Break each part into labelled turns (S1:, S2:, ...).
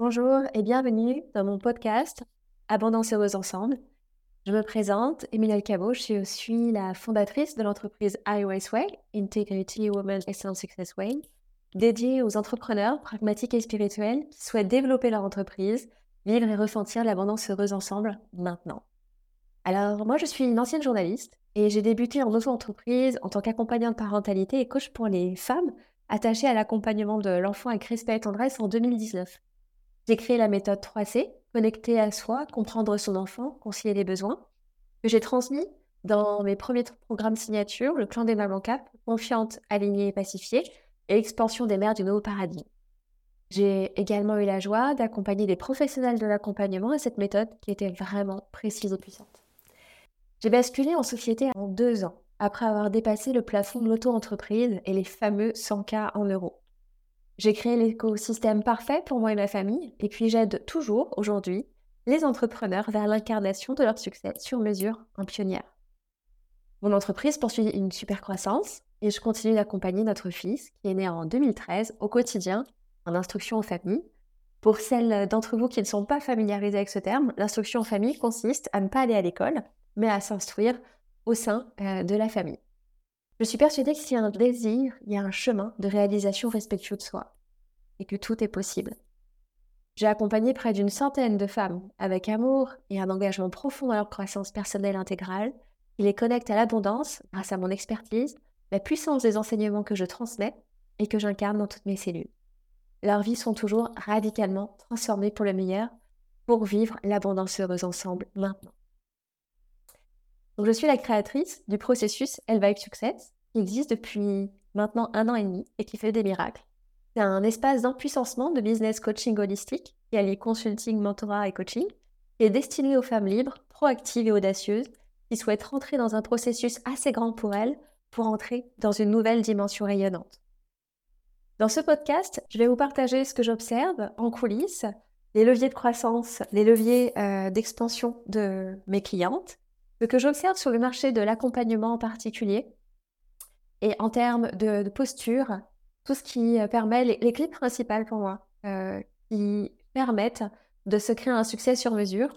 S1: Bonjour et bienvenue dans mon podcast Abondance heureuse ensemble. Je me présente, Emilie Cabot, je suis la fondatrice de l'entreprise iWise Way, Integrity Women Excellent Success Way, dédiée aux entrepreneurs pragmatiques et spirituels qui souhaitent développer leur entreprise, vivre et ressentir l'abondance heureuse ensemble maintenant. Alors moi je suis une ancienne journaliste et j'ai débuté en auto-entreprise en tant qu'accompagnante parentalité et coach pour les femmes attachées à l'accompagnement de l'enfant avec respect et tendresse en 2019. J'ai créé la méthode 3C, connecter à soi, comprendre son enfant, concilier les besoins, que j'ai transmis dans mes premiers programmes signature, le plan des mamans cap, confiante, alignée et pacifiée, et l'expansion des mères du nouveau paradigme. J'ai également eu la joie d'accompagner des professionnels de l'accompagnement à cette méthode qui était vraiment précise et puissante. J'ai basculé en société en deux ans, après avoir dépassé le plafond de l'auto-entreprise et les fameux 100K en euros. J'ai créé l'écosystème parfait pour moi et ma famille, et puis j'aide toujours, aujourd'hui, les entrepreneurs vers l'incarnation de leur succès sur mesure en pionnière. Mon entreprise poursuit une super croissance et je continue d'accompagner notre fils, qui est né en 2013, au quotidien, en instruction en famille. Pour celles d'entre vous qui ne sont pas familiarisées avec ce terme, l'instruction en famille consiste à ne pas aller à l'école, mais à s'instruire au sein euh, de la famille. Je suis persuadée que s'il y a un désir, il y a un chemin de réalisation respectueux de soi et que tout est possible. J'ai accompagné près d'une centaine de femmes avec amour et un engagement profond dans leur croissance personnelle intégrale qui les connecte à l'abondance grâce à mon expertise, la puissance des enseignements que je transmets et que j'incarne dans toutes mes cellules. Leurs vies sont toujours radicalement transformées pour le meilleur pour vivre l'abondance heureuse ensemble maintenant. Donc, je suis la créatrice du processus Elvive Success, qui existe depuis maintenant un an et demi et qui fait des miracles. C'est un espace d'empuissancement de business coaching holistique qui allie consulting, mentorat et coaching, et est destiné aux femmes libres, proactives et audacieuses qui souhaitent rentrer dans un processus assez grand pour elles pour entrer dans une nouvelle dimension rayonnante. Dans ce podcast, je vais vous partager ce que j'observe en coulisses, les leviers de croissance, les leviers euh, d'expansion de mes clientes, que j'observe sur le marché de l'accompagnement en particulier, et en termes de, posture, tout ce qui euh, permet, les, clés principales pour moi, euh, qui permettent de se créer un succès sur mesure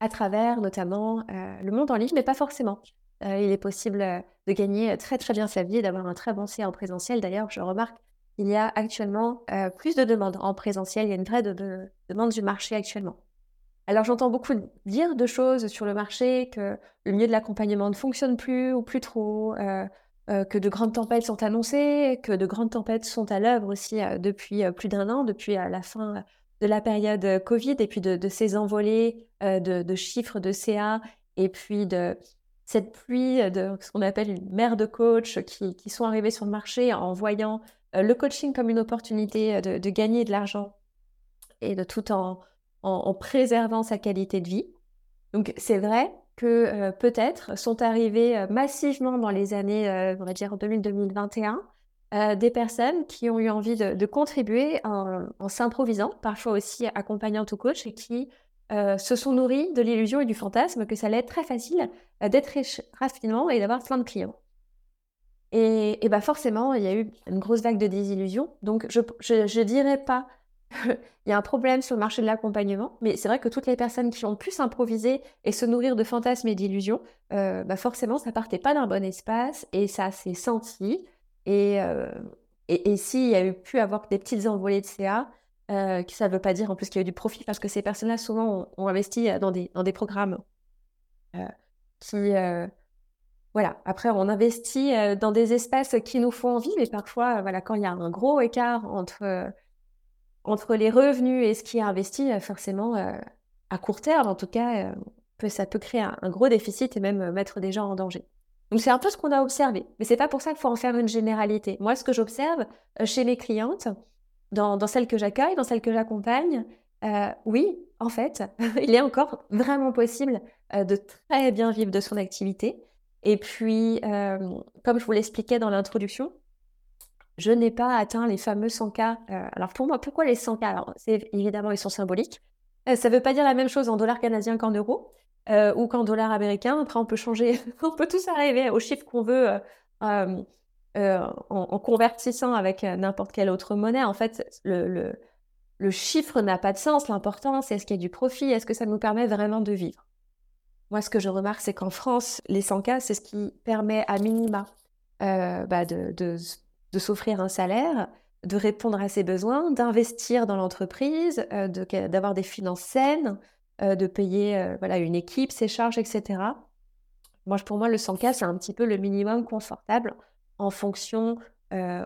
S1: à travers notamment euh, le monde en ligne, mais pas forcément. il est possible de gagner très très bien sa vie et d'avoir un très bon C en présentiel. D'ailleurs, je remarque qu'il y a actuellement plus de demandes en présentiel. Il y a une vraie demande du marché actuellement. Alors j'entends beaucoup dire de choses sur le marché, que le milieu de l'accompagnement ne fonctionne plus ou plus trop, euh, euh, que de grandes tempêtes sont annoncées, que de grandes tempêtes sont à l'œuvre aussi euh, depuis plus d'un an, depuis la fin de la période Covid, et puis de, ces envolées de, chiffres de CA, et puis de cette pluie de ce qu'on appelle une mer de coachs qui, sont arrivés sur le marché en voyant le coaching comme une opportunité de gagner de l'argent et de tout en en, préservant sa qualité de vie. Donc c'est vrai que euh, peut-être sont arrivés euh, massivement dans les années, euh, on va dire 2000-2021, des personnes qui ont eu envie de, contribuer en, s'improvisant, parfois aussi accompagnant ou coach, et qui se sont nourris de l'illusion et du fantasme que ça allait être très facile d'être riche rapidement et d'avoir plein de clients. Et, et bah forcément, il y a eu une grosse vague de désillusion. Donc je ne dirais pas il y a un problème sur le marché de l'accompagnement, mais c'est vrai que toutes les personnes qui ont pu s'improviser et se nourrir de fantasmes et d'illusions, euh, bah forcément, ça partait pas d'un bon espace et ça s'est senti. Et, euh, et, s'il y a eu pu avoir des petites envolées de CA, euh, ça ne veut pas dire en plus qu'il y a eu du profit parce que ces personnes-là, souvent, ont, investi dans des, dans des programmes qui. voilà, après, on investit dans des espaces qui nous font envie, mais parfois, voilà, quand il y a un gros écart entre entre les revenus et ce qui est investi, euh, forcément, euh, à court terme, en tout cas, euh, ça peut créer un, gros déficit et même mettre des gens en danger. Donc c'est un peu ce qu'on a observé, mais c'est pas pour ça qu'il faut en faire une généralité. Moi, ce que j'observe chez mes clientes, dans, celles que j'accueille, dans celles que j'accompagne, oui, en fait, il est encore vraiment possible de très bien vivre de son activité. Et puis, comme je vous l'expliquais dans l'introduction, je n'ai pas atteint les fameux 100K. Euh, alors pour moi, pourquoi les 100K Alors évidemment ils sont symboliques. Euh, ça ne veut pas dire la même chose en dollars canadiens qu'en euros euh, ou qu'en dollars américains. Après, on peut changer, on peut tous arriver au chiffre qu'on veut en, convertissant avec n'importe quelle autre monnaie. En fait, le, chiffre n'a pas de sens. L'important, c'est est-ce qu'il y a du profit? Est-ce que ça nous permet vraiment de vivre? Moi, ce que je remarque, c'est qu'en France, les 100K, c'est ce qui permet à minima bah, de, de, s'offrir un salaire, de répondre à ses besoins, d'investir dans l'entreprise, euh, d'avoir des finances saines, euh, de payer voilà, une équipe, ses charges, etc. Moi, pour moi, le 100K, c'est un petit peu le minimum confortable en fonction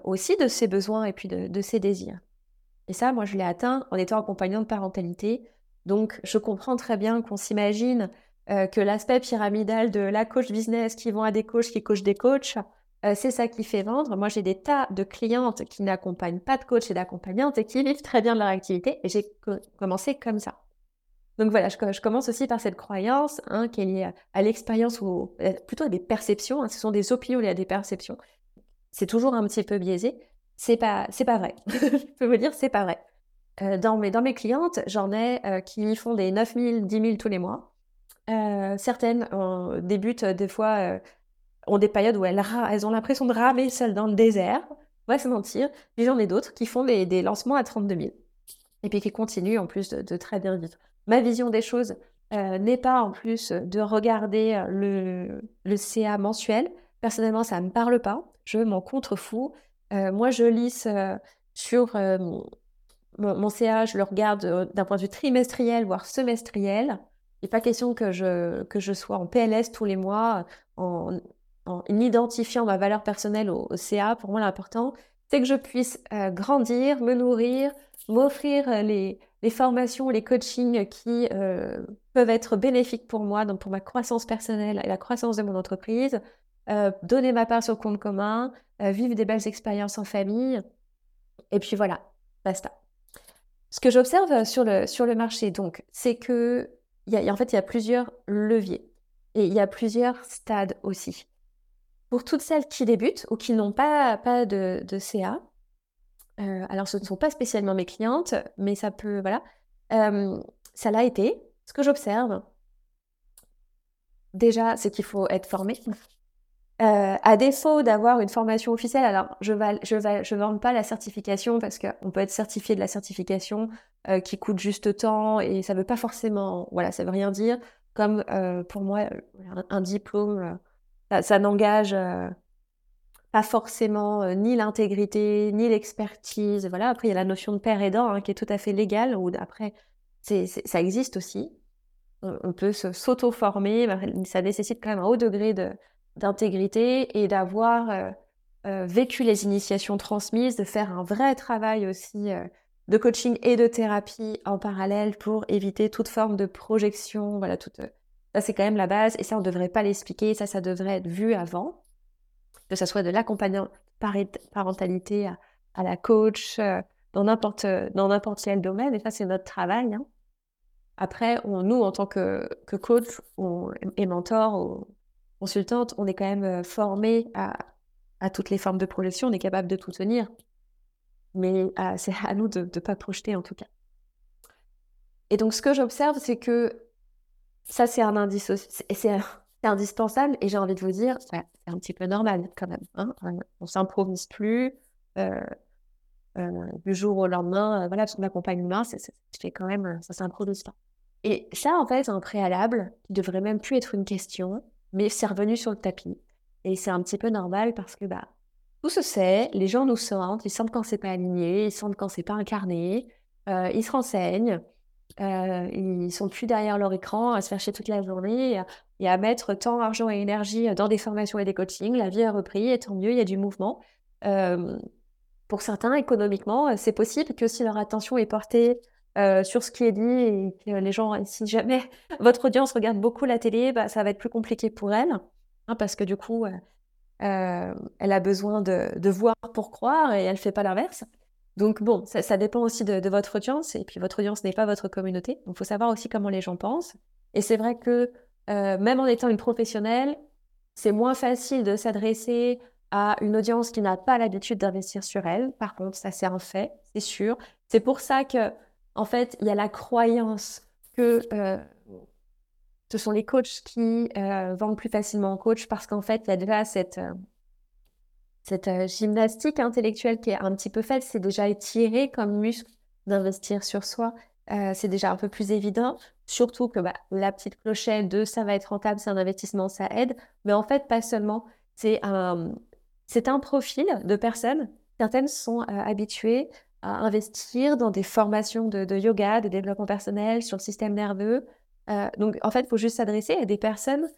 S1: aussi de ses besoins et puis de, de ses désirs. Et ça, moi, je l'ai atteint en étant accompagnant de parentalité. Donc, je comprends très bien qu'on s'imagine que l'aspect pyramidal de la coach business qui vont à des coachs, qui coachent des coachs, euh, c'est ça qui fait vendre. Moi, j'ai des tas de clientes qui n'accompagnent pas de coach et d'accompagnantes et qui vivent très bien de leur activité. Et j'ai commencé comme ça. Donc voilà, je, commence aussi par cette croyance hein, qui est liée à, l'expérience ou euh, plutôt à des perceptions. Hein. ce sont des opinions liées à des perceptions. C'est toujours un petit peu biaisé. C'est pas, c'est pas vrai. je peux vous dire, c'est pas vrai. Euh, dans, mes, dans mes clientes, j'en ai qui font des 9 000, 10 000 tous les mois. certaines débutent des fois ont des périodes où elles, elles ont l'impression de ramer seules dans le désert. On va se mentir. Puis j'en ai d'autres qui font des, lancements à 32 000. Et puis qui continuent en plus de, très bien vivre. Ma vision des choses euh, n'est pas en plus de regarder euh, le, le CA mensuel. Personnellement, ça ne me parle pas. Je m'en contrefous. Euh, moi, je lisse sur mon, mon, CA, je le regarde d'un point de vue trimestriel, voire semestriel. Il n'est pas question que je, que je sois en PLS tous les mois en, en identifiant ma valeur personnelle au, CA, pour moi l'important, c'est que je puisse euh, grandir, me nourrir, m'offrir euh, les, formations, les coachings qui euh, peuvent être bénéfiques pour moi, donc pour ma croissance personnelle et la croissance de mon entreprise, donner ma part sur le compte commun, vivre des belles expériences en famille, et puis voilà, basta. Ce que j'observe sur le, sur le marché, donc, c'est que y a, en fait, il y a plusieurs leviers et il y a plusieurs stades aussi. Pour toutes celles qui débutent ou qui n'ont pas, pas de, CA, euh, alors ce ne sont pas spécialement mes clientes, mais ça peut, voilà, euh, ça l'a été. Ce que j'observe, déjà, c'est qu'il faut être formé. Euh, à défaut d'avoir une formation officielle, alors je ne vends pas la certification parce qu'on peut être certifié de la certification qui coûte juste temps et ça veut pas forcément, voilà, ça veut rien dire. Comme pour moi, un diplôme ça, n'engage euh, pas forcément euh, ni l'intégrité, ni l'expertise. Voilà. Après, il y a la notion de père aidant hein, qui est tout à fait légale, ou après, ça existe aussi. On, peut s'auto-former, ça nécessite quand même un haut degré d'intégrité et d'avoir euh, vécu les initiations transmises, de faire un vrai travail aussi de coaching et de thérapie en parallèle pour éviter toute forme de projection, voilà, toute ça, c'est quand même la base et ça, on ne devrait pas l'expliquer. Ça, ça devrait être vu avant. Que ce soit de l'accompagnement parentalité à, la coach, euh, dans n'importe quel domaine. Et ça, c'est notre travail. Hein. Après, nous, en tant que, coach et mentor ou consultante, on est quand même euh, formé à, toutes les formes de projection. On est capable de tout tenir. Mais euh, c'est à nous de ne pas projeter, en tout cas. Et donc, ce que j'observe, c'est que ça, c'est un indice C'est indispensable et j'ai envie de vous dire, c'est un petit peu normal quand même. Hein. On s'improvise plus euh, euh, du jour au lendemain. Euh, voilà, parce qu'on accompagne l'humain, c'est quand même, ça s'improvise pas. Et ça, en fait, c'est un préalable qui devrait même plus être une question, mais c'est revenu sur le tapis. Et c'est un petit peu normal parce que bah, tout se sait, les gens nous sentent, ils sentent quand c'est pas aligné, ils sentent quand c'est pas incarné, ils se renseignent. Euh, ils sont plus derrière leur écran à se faire chier toute la journée et à, mettre tant d'argent et énergie dans des formations et des coachings. La vie a repris et tant mieux, il y a du mouvement. Euh, pour certains, économiquement, c'est possible que si leur attention est portée euh, sur ce qui est dit et que les gens, si jamais votre audience regarde beaucoup la télé, bah, ça va être plus compliqué pour elle hein, parce que du coup, euh, elle a besoin de, voir pour croire et elle ne fait pas l'inverse. Donc bon, ça, dépend aussi de, votre audience, et puis votre audience n'est pas votre communauté. Donc il faut savoir aussi comment les gens pensent. Et c'est vrai que euh, même en étant une professionnelle, c'est moins facile de s'adresser à une audience qui n'a pas l'habitude d'investir sur elle. Par contre, ça c'est un fait, c'est sûr. C'est pour ça que, en fait, il y a la croyance que euh, ce sont les coachs qui euh, vendent plus facilement en coach parce qu'en fait, il y a déjà cette cette euh, gymnastique intellectuelle qui est un petit peu faite, c'est déjà étiré comme muscle d'investir sur soi, c'est déjà un peu plus évident. Surtout que bah, la petite clochette de ça va être rentable, c'est un investissement, ça aide. Mais en fait, pas seulement. C'est un, c'est un profil de personnes. Certaines sont habituées à investir dans des formations de, yoga, de développement personnel, sur le système nerveux. donc, en fait, il faut juste s'adresser à des personnes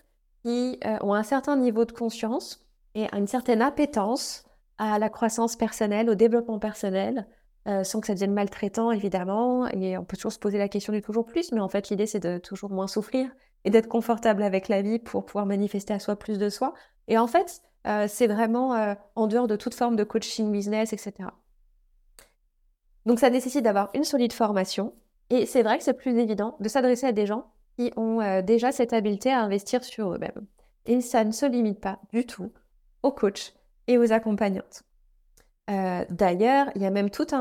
S1: qui ont un certain niveau de conscience et une certaine appétence à la croissance personnelle, au développement personnel, euh, sans que ça devienne maltraitant, évidemment. Et on peut toujours se poser la question du toujours plus, mais en fait, l'idée, c'est de toujours moins souffrir et d'être confortable avec la vie pour pouvoir manifester à soi plus de soi. Et en fait, euh, c'est vraiment euh, en dehors de toute forme de coaching business, etc. Donc, ça nécessite d'avoir une solide formation. Et c'est vrai que c'est plus évident de s'adresser à des gens qui ont déjà cette habileté à investir sur eux-mêmes. Et ça ne se limite pas du tout aux coachs et aux accompagnantes. Euh, d'ailleurs, il y a même toute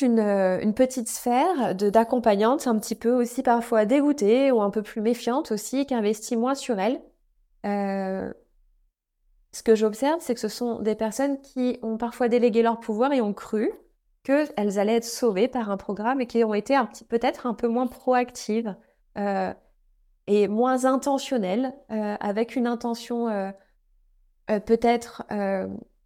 S1: une, euh, une petite sphère d'accompagnantes un petit peu aussi parfois dégoûtées ou un peu plus méfiantes aussi, qui investissent moins sur elles. Euh, ce que j'observe, c'est que ce sont des personnes qui ont parfois délégué leur pouvoir et ont cru qu'elles allaient être sauvées par un programme et qui ont été peut-être un peu moins proactives et moins intentionnelles, avec une intention peut-être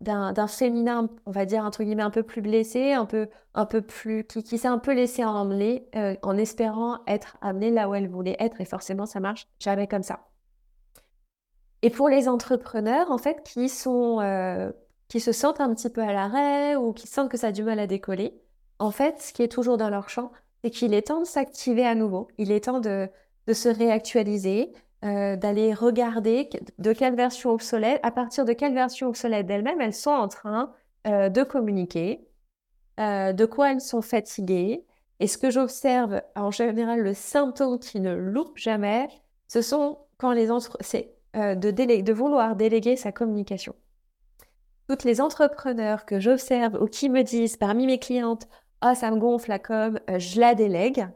S1: d'un féminin, on va dire, entre guillemets, un peu plus blessé, un peu, un peu plus, qui, s'est un peu laissé emmener euh, en espérant être amené là où elle voulait être. Et forcément, ça marche jamais comme ça. Et pour les entrepreneurs, en fait, qui sont, euh, qui se sentent un petit peu à l'arrêt ou qui sentent que ça a du mal à décoller, en fait, ce qui est toujours dans leur champ, c'est qu'il est temps de s'activer à nouveau. Il est temps de, de se réactualiser, euh, d'aller regarder de quelle version obsolète, à partir de quelle version obsolète d'elles-mêmes elles sont en train euh, de communiquer, euh, de quoi elles sont fatiguées. Et ce que j'observe en général, le symptôme qui ne loupe jamais, ce sont quand les entre... c'est de, de vouloir déléguer sa communication. Toutes les entrepreneurs que j'observe ou qui me disent parmi mes clientes, ah ça me gonfle la com, je la délègue.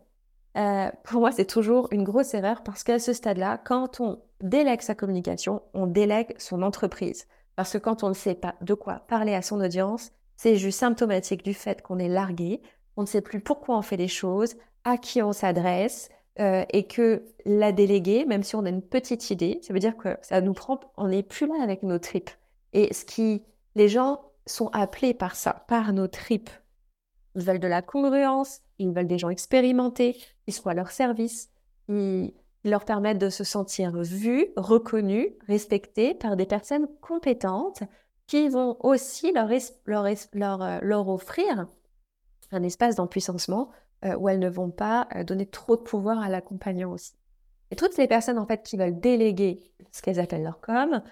S1: Euh, pour moi, c'est toujours une grosse erreur parce qu'à ce stade-là, quand on délègue sa communication, on délègue son entreprise. Parce que quand on ne sait pas de quoi parler à son audience, c'est juste symptomatique du fait qu'on est largué, on ne sait plus pourquoi on fait les choses, à qui on s'adresse, euh, et que la déléguer, même si on a une petite idée, ça veut dire que ça nous prend, on n'est plus là avec nos tripes. Et ce qui, les gens sont appelés par ça, par nos tripes. Ils veulent de la congruence, ils veulent des gens expérimentés, qui soient à leur service, qui leur permettent de se sentir vus, reconnus, respectés par des personnes compétentes qui vont aussi leur, leur, euh, leur, offrir un espace d'empuissancement euh, où elles ne vont pas euh, donner trop de pouvoir à l'accompagnant aussi. Et toutes ces personnes en fait qui veulent déléguer ce qu'elles appellent leur com,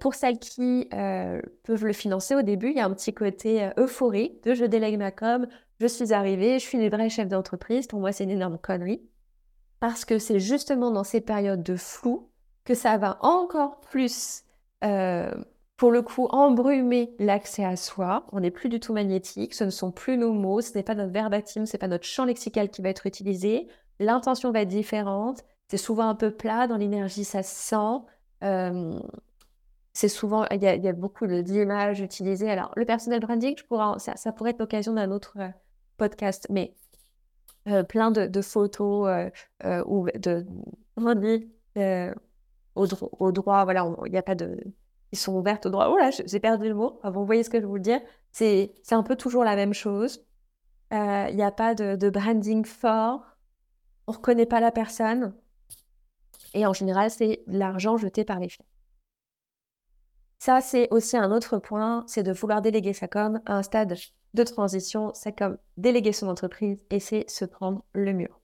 S1: pour celles qui peuvent le financer au début, il y a un petit côté euphorique de je délègue ma com, je suis arrivée, je suis une vraie chef d'entreprise. Pour moi, c'est une énorme connerie. Parce que c'est justement dans ces périodes de flou que ça va encore plus, euh, pour le coup, embrumer l'accès à soi. On n'est plus du tout magnétique, ce ne sont plus nos mots, ce n'est pas notre verbatim, ce n'est pas notre champ lexical qui va être utilisé. L'intention va être différente. C'est souvent un peu plat, dans l'énergie, ça se sent. C'est souvent, il y, a, beaucoup d'images utilisées. Alors, le personnel branding, ça, pourrait être l'occasion d'un autre, euh, podcast, mais euh, plein de, photos euh, ou de au, au, droit, voilà, il n'y a pas de. Ils sont ouvertes au droit. Oh là, j'ai perdu le mot. vous voyez ce que je veux dire C'est un peu toujours la même chose. Il n'y a pas de, de, branding fort. On ne reconnaît pas la personne. Et en général, c'est l'argent jeté par les filles. Ça, c'est aussi un autre point, c'est de vouloir déléguer sa com à un stade de transition, c'est comme déléguer son entreprise et c'est se prendre le mur.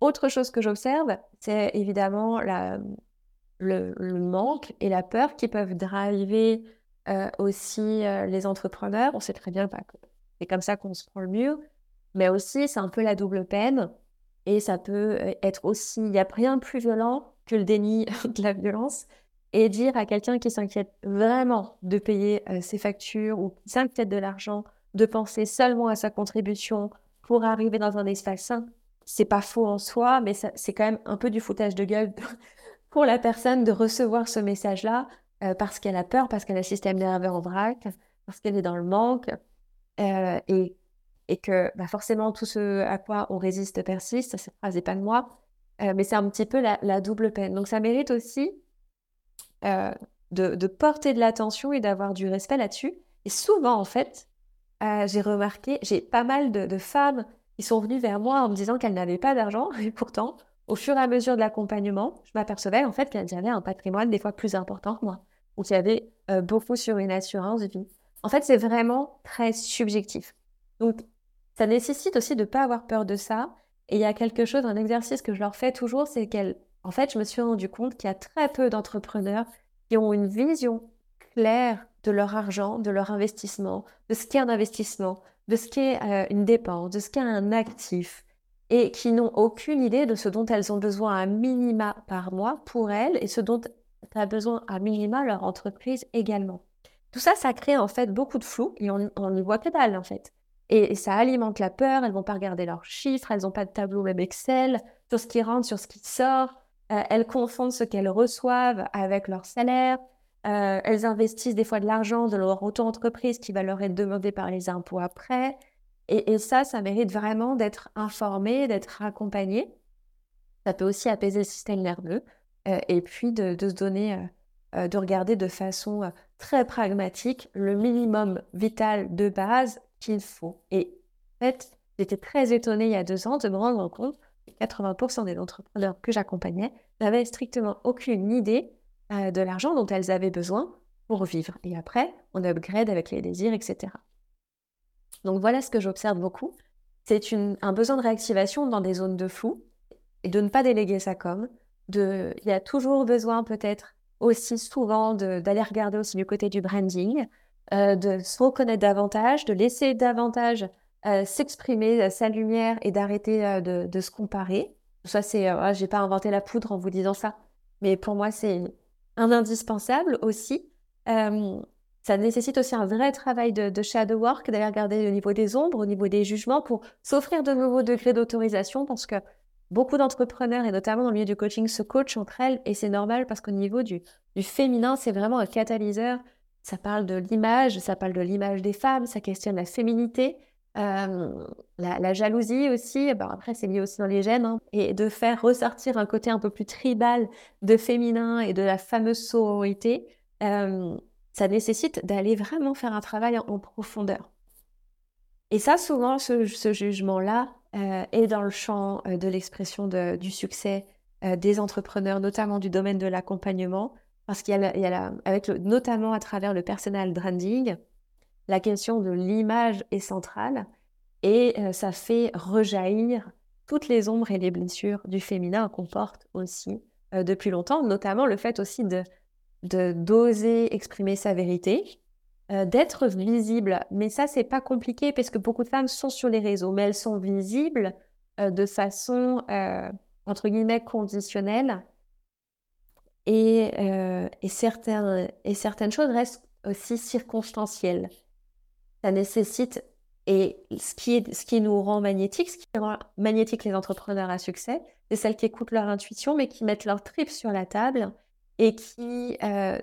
S1: Autre chose que j'observe, c'est évidemment la, le, manque et la peur qui peuvent driver euh, aussi euh, les entrepreneurs. On sait très bien que c'est comme ça qu'on se prend le mur, mais aussi c'est un peu la double peine et ça peut euh, être aussi, il n'y a rien de plus violent que le déni de la violence et dire à quelqu'un qui s'inquiète vraiment de payer ses factures ou qui s'inquiète de l'argent de penser seulement à sa contribution pour arriver dans un espace sain, c'est pas faux en soi, mais c'est quand même un peu du foutage de gueule pour la personne de recevoir ce message-là euh, parce qu'elle a peur, parce qu'elle a le système nerveux en vrac, parce qu'elle est dans le manque. Euh, et que bah, forcément tout ce à quoi on résiste persiste, cette phrase n'est pas de moi, euh, mais c'est un petit peu la, double peine. Donc ça mérite aussi euh, de, porter de l'attention et d'avoir du respect là-dessus. Et souvent, en fait, euh, j'ai remarqué, j'ai pas mal de, femmes qui sont venues vers moi en me disant qu'elles n'avaient pas d'argent, et pourtant, au fur et à mesure de l'accompagnement, je m'apercevais en fait qu'elles avaient un patrimoine des fois plus important que moi, ou qu'il y avait beaucoup sur une assurance vie. En fait, c'est vraiment très subjectif. Donc, ça nécessite aussi de ne pas avoir peur de ça. Et il y a quelque chose, un exercice que je leur fais toujours, c'est qu'elles, en fait, je me suis rendu compte qu'il y a très peu d'entrepreneurs qui ont une vision claire de leur argent, de leur investissement, de ce qu'est un investissement, de ce qu'est euh, une dépense, de ce qu'est un actif, et qui n'ont aucune idée de ce dont elles ont besoin à minima par mois pour elles et ce dont a besoin à minima leur entreprise également. Tout ça, ça crée en fait beaucoup de flou et on n'y voit que dalle en fait. Et, ça alimente la peur, elles vont pas regarder leurs chiffres, elles n'ont pas de tableau web Excel sur ce qui rentre, sur ce qui sort. Euh, elles confondent ce qu'elles reçoivent avec leur salaire. Euh, elles investissent des fois de l'argent de leur auto-entreprise qui va leur être demandé par les impôts après. Et, ça, ça mérite vraiment d'être informé, d'être accompagné. Ça peut aussi apaiser le système nerveux euh, et puis de, se donner, de regarder de façon très pragmatique le minimum vital de base qu'il faut. Et en fait, j'étais très étonnée il y a deux ans de me rendre compte 80% des entrepreneurs que j'accompagnais n'avaient strictement aucune idée euh, de l'argent dont elles avaient besoin pour vivre. Et après, on upgrade avec les désirs, etc. Donc voilà ce que j'observe beaucoup. C'est un besoin de réactivation dans des zones de flou et de ne pas déléguer ça comme. De, il y a toujours besoin peut-être aussi souvent d'aller regarder aussi du côté du branding, euh, de se reconnaître davantage, de laisser davantage euh, s'exprimer euh, sa lumière et d'arrêter de, se comparer. Ça, c'est, j'ai pas inventé la poudre en vous disant ça, mais pour moi, c'est un indispensable aussi. ça nécessite aussi un vrai travail de, de shadow work, d'aller regarder au niveau des ombres, au niveau des jugements, pour s'offrir de nouveaux degrés d'autorisation, parce que beaucoup d'entrepreneurs, et notamment dans le milieu du coaching, se coachent entre elles, et c'est normal parce qu'au niveau du, du féminin, c'est vraiment un catalyseur ça parle de l'image, ça parle de l'image des femmes, ça questionne la féminité, euh, la, jalousie aussi. Ben après, c'est lié aussi dans les gènes. Hein, et de faire ressortir un côté un peu plus tribal de féminin et de la fameuse sororité, euh, ça nécessite d'aller vraiment faire un travail en, profondeur. Et ça, souvent, ce, jugement-là euh, est dans le champ de l'expression du succès des entrepreneurs, notamment du domaine de l'accompagnement, parce qu'il y a, avec notamment à travers le personal branding, la question de l'image est centrale et euh, ça fait rejaillir toutes les ombres et les blessures du féminin qu'on porte aussi euh, depuis longtemps, notamment le fait aussi de d'oser exprimer sa vérité, euh, d'être visible. Mais ça, c'est pas compliqué parce que beaucoup de femmes sont sur les réseaux, mais elles sont visibles de façon entre guillemets conditionnelle et, certaines, et certaines choses restent aussi circonstancielles. Ça nécessite, et ce qui, est, ce qui nous rend magnétique, ce qui rend magnétique les entrepreneurs à succès, c'est celles qui écoutent leur intuition, mais qui mettent leur trip sur la table et qui, euh,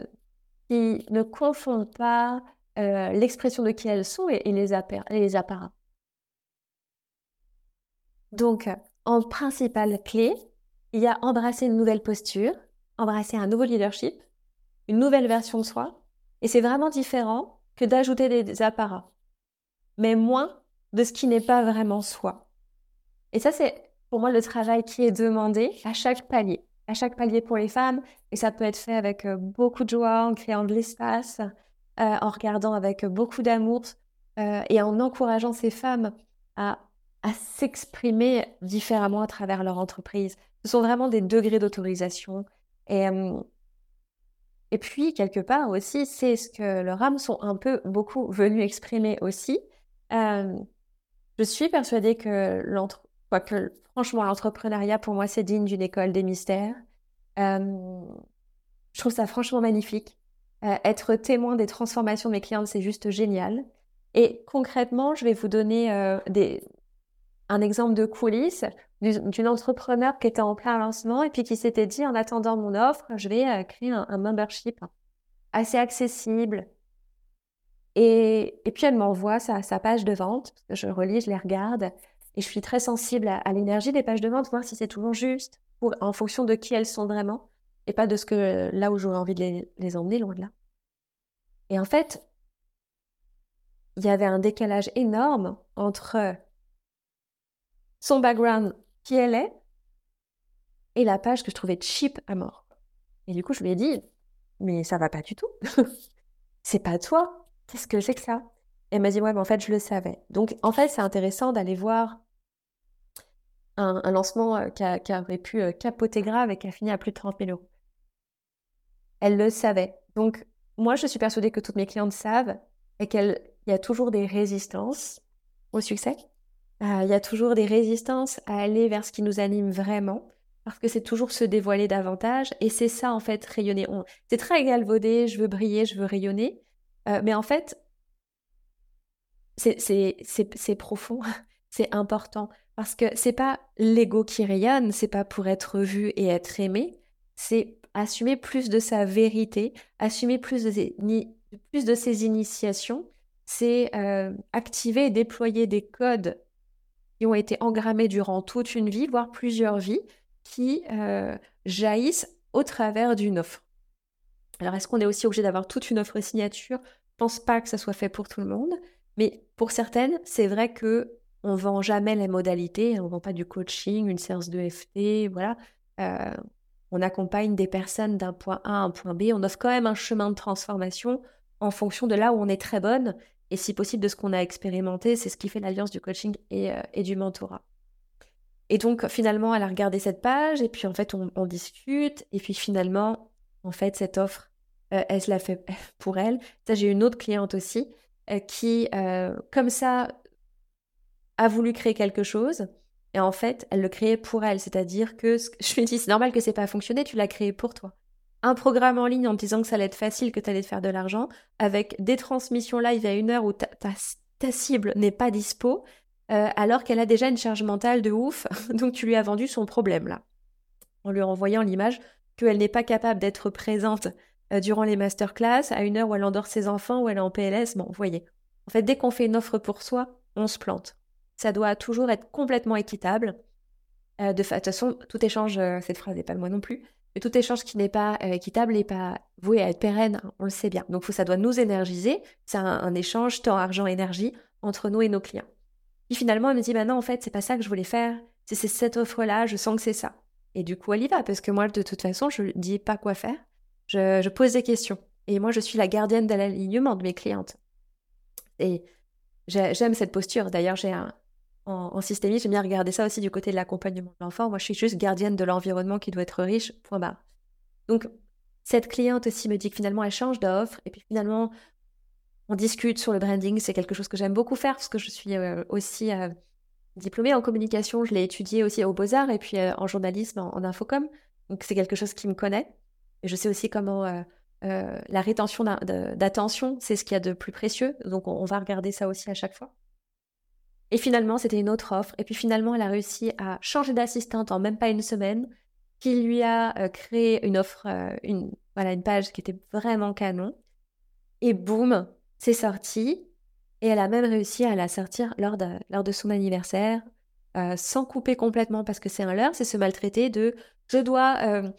S1: qui ne confondent pas euh, l'expression de qui elles sont et, les, les apparats. Donc, en principale clé, il y a embrasser une nouvelle posture, embrasser un nouveau leadership, une nouvelle version de soi. Et c'est vraiment différent que d'ajouter des, apparats, mais moins de ce qui n'est pas vraiment soi. Et ça, c'est pour moi le travail qui est demandé à chaque palier, à chaque palier pour les femmes. Et ça peut être fait avec euh, beaucoup de joie, en créant de l'espace, euh, en regardant avec beaucoup d'amour euh, et en encourageant ces femmes à, à s'exprimer différemment à travers leur entreprise. Ce sont vraiment des degrés d'autorisation et, et puis, quelque part aussi, c'est ce que leurs âmes sont un peu beaucoup venus exprimer aussi. Je suis persuadée que, franchement, l'entrepreneuriat, pour moi, c'est digne d'une école des mystères. je trouve ça franchement magnifique. être témoin des transformations de mes clientes, c'est juste génial. Et concrètement, je vais vous donner un exemple de coulisses d'une entrepreneur qui était en plein lancement et puis qui s'était dit en attendant mon offre, je vais euh, créer un, membership assez accessible, Et, puis elle m'envoie sa, page de vente, je relis, je les regarde, et je suis très sensible à, l'énergie des pages de vente, voir si c'est toujours juste, en fonction de qui elles sont vraiment, et pas de ce que là où j'aurais envie de les, emmener, loin de là. Et en fait, il y avait un décalage énorme entre son background, qui elle est, et la page que je trouvais cheap à mort. Et du coup, je lui ai dit, mais ça va pas du tout. c'est pas toi. Qu'est-ce que c'est que ça? Elle m'a dit, ouais, mais en fait, je le savais. Donc, en fait, c'est intéressant d'aller voir un, lancement euh, qui, aurait pu euh, capoter grave et qui a fini à plus de 30 000 euros. Elle le savait. Donc, moi, je suis persuadée que toutes mes clientes savent et qu'il y a toujours des résistances au succès. Euh, il y a toujours des résistances à aller vers ce qui nous anime vraiment parce que c'est toujours se dévoiler davantage et c'est ça en fait rayonner. C'est très galvaudé, je veux briller, je veux rayonner, euh, mais en fait c'est profond, c'est important parce que c'est pas l'ego qui rayonne, c'est pas pour être vu et être aimé, c'est assumer plus de sa vérité, assumer plus de ses, initiations, c'est euh, activer et déployer des codes qui ont été engrammés durant toute une vie, voire plusieurs vies, qui euh, jaillissent au travers d'une offre. Alors, est-ce qu'on est aussi obligé d'avoir toute une offre signature? Je pense pas que ça soit fait pour tout le monde, mais pour certaines, c'est vrai que on vend jamais les modalités, on vend pas du coaching, une séance de FT, voilà. Euh, on accompagne des personnes d'un point A à un point B, on offre quand même un chemin de transformation en fonction de là où on est très bonne et si possible de ce qu'on a expérimenté. C'est ce qui fait l'alliance du coaching et, euh, du mentorat. Et donc, finalement, elle a regardé cette page, et puis en fait, on, discute, et puis finalement, en fait, cette offre, elle se l'a fait pour elle. Ça, j'ai une autre cliente aussi, euh, qui, euh, comme ça, a voulu créer quelque chose, et en fait, elle le créait pour elle. C'est-à-dire que je lui dit, c'est normal que c'est pas fonctionné, tu l'as créé pour toi. Un programme en ligne en te disant que ça allait être facile, que tu allais te faire de l'argent, avec des transmissions live à une heure où ta, ta cible n'est pas dispo, euh, alors qu'elle a déjà une charge mentale de ouf, donc tu lui as vendu son problème là, en lui envoyant l'image qu'elle n'est pas capable d'être présente euh, durant les masterclass à une heure où elle endort ses enfants, ou elle est en PLS. Bon, vous voyez. En fait, dès qu'on fait une offre pour soi, on se plante. Ça doit toujours être complètement équitable. Euh, de, toute façon, tout échange, cette phrase n'est pas de moi non plus, mais tout échange qui n'est pas équitable n'est pas voué à être pérenne, hein, on le sait bien. Donc ça doit nous énergiser, c'est un échange temps, argent, énergie entre nous et nos clients. Puis finalement, elle me dit, bah non, en fait, c'est pas ça que je voulais faire. C'est cette offre-là, je sens que c'est ça. Et du coup, elle y va, parce que moi, de toute façon, je ne dis pas quoi faire. Je, pose des questions. Et moi, je suis la gardienne de l'alignement de mes clientes. Et j'aime cette posture. D'ailleurs, j'ai un, en, en systémie, j'aime bien regarder ça aussi du côté de l'accompagnement de l'enfant. Moi, je suis juste gardienne de l'environnement qui doit être riche, point barre. Donc, cette cliente aussi me dit que finalement, elle change d'offre. Et puis finalement, on discute sur le branding. C'est quelque chose que j'aime beaucoup faire parce que je suis euh, aussi euh, diplômée en communication. Je l'ai étudié aussi aux Beaux-Arts et puis euh, en journalisme, en, infocom. Donc c'est quelque chose qui me connaît. Et je sais aussi comment la rétention d'attention, c'est ce qu'il y a de plus précieux. Donc on, va regarder ça aussi à chaque fois. Et finalement, c'était une autre offre. Et puis finalement, elle a réussi à changer d'assistante en même pas une semaine, qui lui a créé une offre, une, voilà, une page qui était vraiment canon. Et boum, c'est sorti. Et elle a même réussi à la sortir lors de, lors de son anniversaire, euh, sans couper complètement, parce que c'est un leurre, c'est se maltraiter de je dois euh,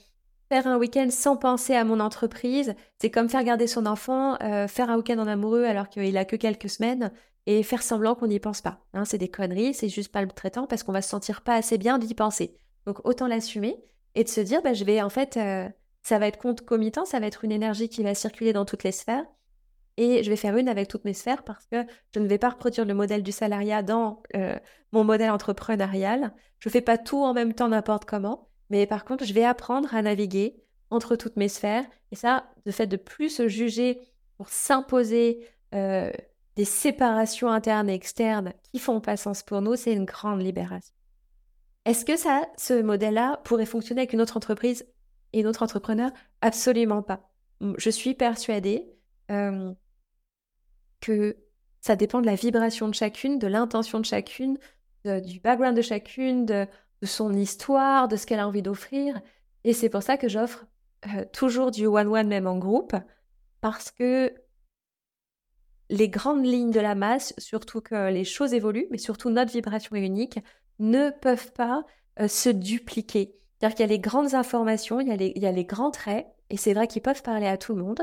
S1: faire un week-end sans penser à mon entreprise. C'est comme faire garder son enfant, euh, faire un week-end en amoureux alors qu'il a que quelques semaines et faire semblant qu'on n'y pense pas. Hein, c'est des conneries, c'est juste pas le traitant parce qu'on va se sentir pas assez bien d'y penser. Donc autant l'assumer et de se dire, bah, je vais en fait, ça va être concomitant, ça va être une énergie qui va circuler dans toutes les sphères et je vais faire une avec toutes mes sphères parce que je ne vais pas reproduire le modèle du salariat dans euh, mon modèle entrepreneurial. Je ne fais pas tout en même temps n'importe comment, mais par contre, je vais apprendre à naviguer entre toutes mes sphères. Et ça, le fait de plus se juger pour s'imposer euh, des séparations internes et externes qui font pas sens pour nous, c'est une grande libération. Est-ce que ça, ce modèle-là pourrait fonctionner avec une autre entreprise et notre entrepreneur? Absolument pas. Je suis persuadée que ça dépend de la vibration de chacune, de l'intention de chacune, du background de chacune, de, son histoire, de ce qu'elle a envie d'offrir. Et c'est pour ça que j'offre euh, toujours du one-one même en groupe, parce que les grandes lignes de la masse, surtout que les choses évoluent, mais surtout notre vibration est unique, ne peuvent pas euh, se dupliquer. C'est-à-dire qu'il y a les grandes informations, il y a les, il y a les grands traits, et c'est vrai qu'ils peuvent parler à tout le monde.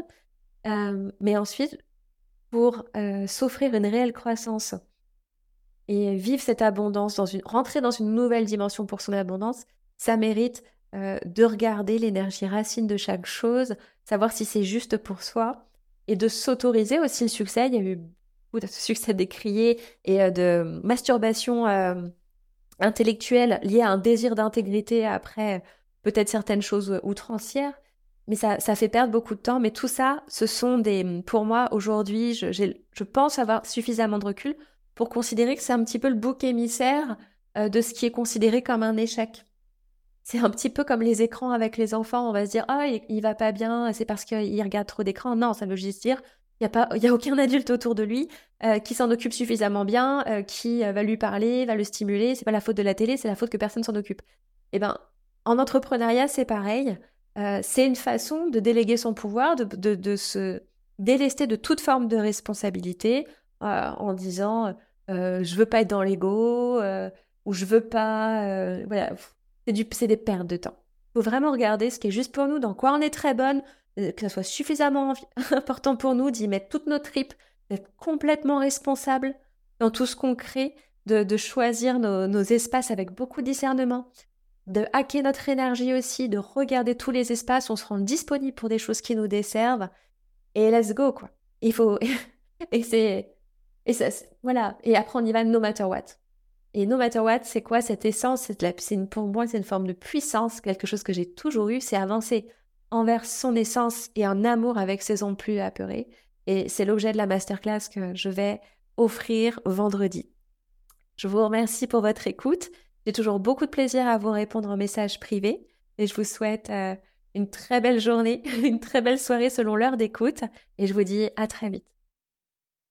S1: Euh, mais ensuite, pour s'offrir une réelle croissance et vivre cette abondance, dans une, rentrer dans une nouvelle dimension pour son abondance, ça mérite de regarder l'énergie racine de chaque chose, savoir si c'est juste pour soi, et de s'autoriser aussi le succès. Il y a eu beaucoup de succès décrié et de masturbation intellectuelle liée à un désir d'intégrité après peut-être certaines choses outrancières. Mais ça, ça fait perdre beaucoup de temps. Mais tout ça, ce sont des... Pour moi, aujourd'hui, je, je pense avoir suffisamment de recul pour considérer que c'est un petit peu le bouc émissaire euh, de ce qui est considéré comme un échec. C'est un petit peu comme les écrans avec les enfants. On va se dire, ah, il, va pas bien, c'est parce qu'il regarde trop d'écrans. Non, ça veut juste dire, il n'y a, pas, y a aucun adulte autour de lui euh, qui s'en occupe suffisamment bien, euh, qui va lui parler, va le stimuler. C'est pas la faute de la télé, c'est la faute que personne s'en occupe. Eh ben, en entrepreneuriat, c'est pareil. c'est une façon de déléguer son pouvoir, de, de se délester de toute forme de responsabilité en disant euh, je veux pas être dans l'ego ou je veux pas voilà c'est des pertes de temps. Il faut vraiment regarder ce qui est juste pour nous dans quoi on est très bonne que ça soit suffisamment important pour nous d'y mettre toutes nos tripes d'être complètement responsable dans tout ce qu'on crée de, de choisir nos, nos, espaces avec beaucoup de discernement de hacker notre énergie aussi de regarder tous les espaces on se rend disponible pour des choses qui nous desservent et let's go quoi. Il faut et c'est et voilà. Et après, on y va no matter what. Et no matter what, c'est quoi cette essence? C'est une, Pour moi, c'est une forme de puissance, quelque chose que j'ai toujours eu, c'est avancer envers son essence et un amour avec ses ondes plus apeurées. Et c'est l'objet de la masterclass que je vais offrir vendredi. Je vous remercie pour votre écoute. J'ai toujours beaucoup de plaisir à vous répondre en message privé et je vous souhaite euh, une très belle journée, une très belle soirée selon l'heure d'écoute et je vous dis à très vite.